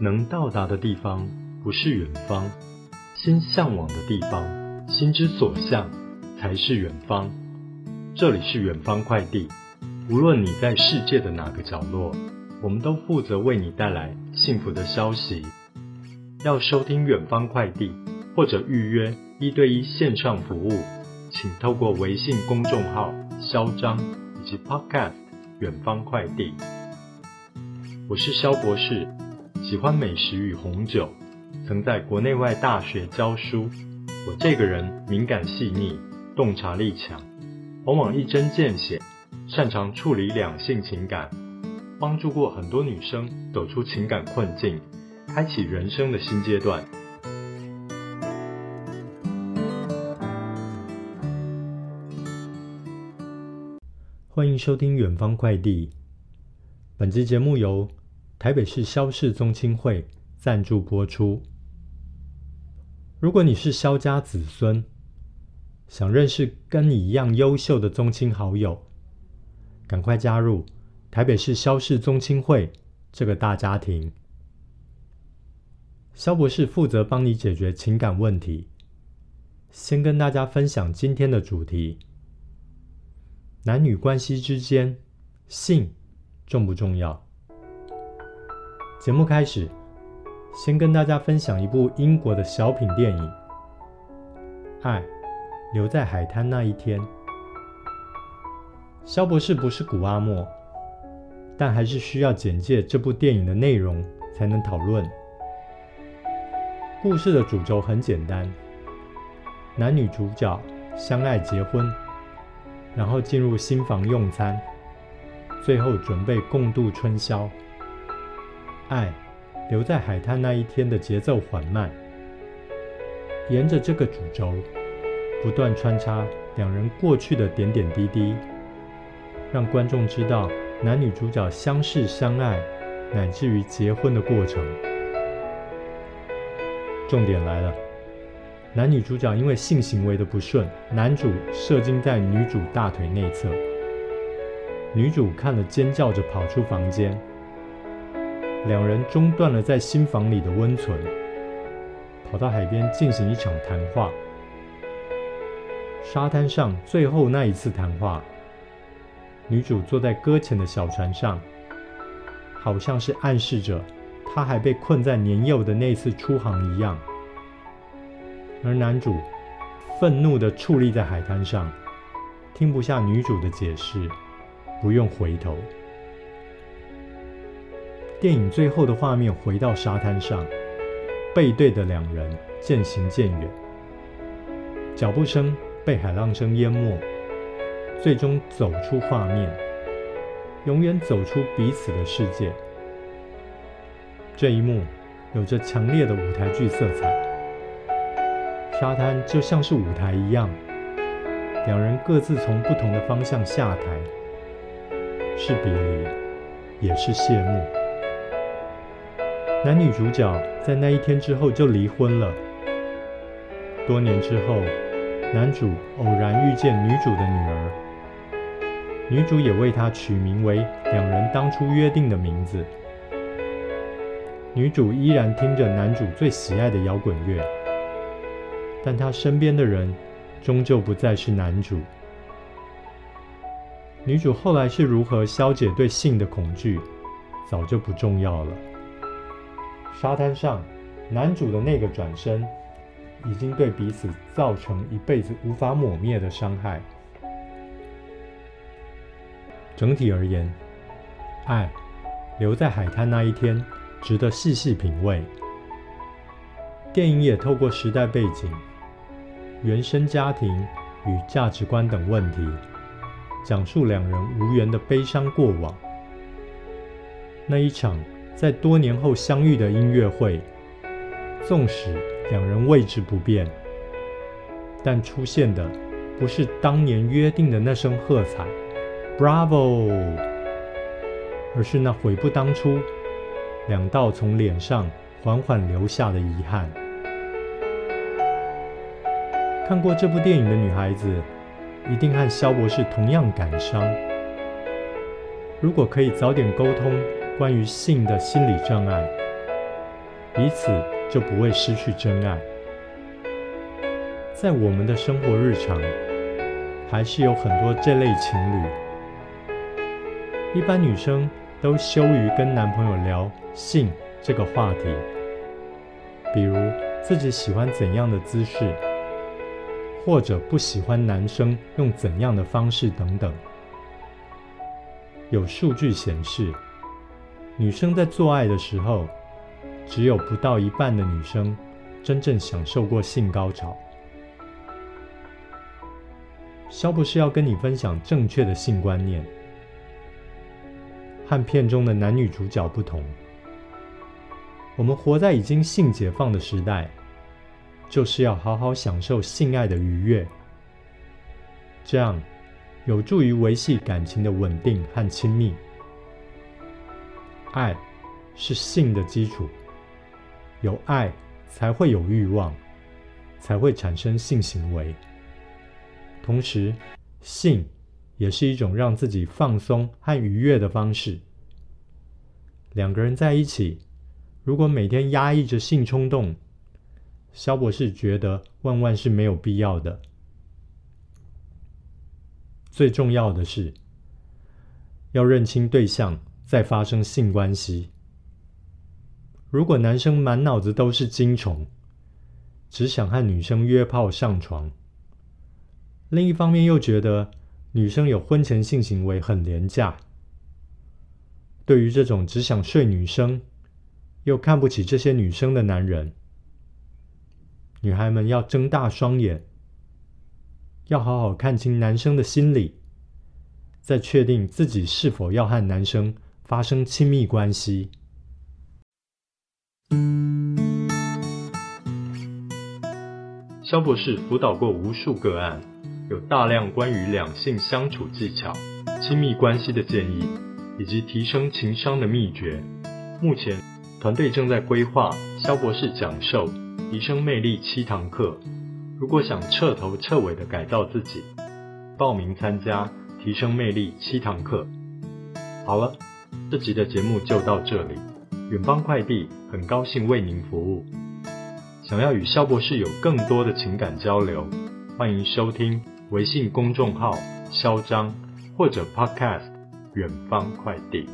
能到达的地方不是远方，心向往的地方，心之所向才是远方。这里是远方快递，无论你在世界的哪个角落，我们都负责为你带来幸福的消息。要收听远方快递或者预约一对一线上服务，请透过微信公众号“嚣张”以及 Podcast“ 远方快递”。我是肖博士。喜欢美食与红酒，曾在国内外大学教书。我这个人敏感细腻，洞察力强，往往一针见血，擅长处理两性情感，帮助过很多女生走出情感困境，开启人生的新阶段。欢迎收听远方快递，本期节目由。台北市萧氏宗亲会赞助播出。如果你是萧家子孙，想认识跟你一样优秀的宗亲好友，赶快加入台北市萧氏宗亲会这个大家庭。萧博士负责帮你解决情感问题。先跟大家分享今天的主题：男女关系之间，性重不重要？节目开始，先跟大家分享一部英国的小品电影《爱留在海滩那一天》。肖博士不是古阿莫，但还是需要简介这部电影的内容才能讨论。故事的主轴很简单，男女主角相爱结婚，然后进入新房用餐，最后准备共度春宵。爱留在海滩那一天的节奏缓慢，沿着这个主轴，不断穿插两人过去的点点滴滴，让观众知道男女主角相识、相爱，乃至于结婚的过程。重点来了，男女主角因为性行为的不顺，男主射精在女主大腿内侧，女主看了尖叫着跑出房间。两人中断了在新房里的温存，跑到海边进行一场谈话。沙滩上最后那一次谈话，女主坐在搁浅的小船上，好像是暗示着她还被困在年幼的那次出航一样。而男主愤怒地矗立在海滩上，听不下女主的解释，不用回头。电影最后的画面回到沙滩上，背对的两人渐行渐远，脚步声被海浪声淹没，最终走出画面，永远走出彼此的世界。这一幕有着强烈的舞台剧色彩，沙滩就像是舞台一样，两人各自从不同的方向下台，是别离，也是谢幕。男女主角在那一天之后就离婚了。多年之后，男主偶然遇见女主的女儿，女主也为他取名为两人当初约定的名字。女主依然听着男主最喜爱的摇滚乐，但她身边的人终究不再是男主。女主后来是如何消解对性的恐惧，早就不重要了。沙滩上，男主的那个转身，已经对彼此造成一辈子无法抹灭的伤害。整体而言，爱留在海滩那一天，值得细细品味。电影也透过时代背景、原生家庭与价值观等问题，讲述两人无缘的悲伤过往。那一场。在多年后相遇的音乐会，纵使两人位置不变，但出现的不是当年约定的那声喝彩，Bravo，而是那悔不当初，两道从脸上缓缓流下的遗憾。看过这部电影的女孩子，一定和萧博士同样感伤。如果可以早点沟通。关于性的心理障碍，彼此就不会失去真爱。在我们的生活日常，还是有很多这类情侣。一般女生都羞于跟男朋友聊性这个话题，比如自己喜欢怎样的姿势，或者不喜欢男生用怎样的方式等等。有数据显示，女生在做爱的时候，只有不到一半的女生真正享受过性高潮。肖博士要跟你分享正确的性观念，和片中的男女主角不同。我们活在已经性解放的时代，就是要好好享受性爱的愉悦，这样。有助于维系感情的稳定和亲密。爱是性的基础，有爱才会有欲望，才会产生性行为。同时，性也是一种让自己放松和愉悦的方式。两个人在一起，如果每天压抑着性冲动，萧博士觉得万万是没有必要的。最重要的是，要认清对象，再发生性关系。如果男生满脑子都是精虫，只想和女生约炮上床，另一方面又觉得女生有婚前性行为很廉价，对于这种只想睡女生，又看不起这些女生的男人，女孩们要睁大双眼。要好好看清男生的心理，再确定自己是否要和男生发生亲密关系。肖博士辅导过无数个案，有大量关于两性相处技巧、亲密关系的建议，以及提升情商的秘诀。目前，团队正在规划肖博士讲授提升魅力七堂课。如果想彻头彻尾的改造自己，报名参加提升魅力七堂课。好了，这集的节目就到这里。远方快递很高兴为您服务。想要与肖博士有更多的情感交流，欢迎收听微信公众号“肖张”或者 Podcast“ 远方快递”。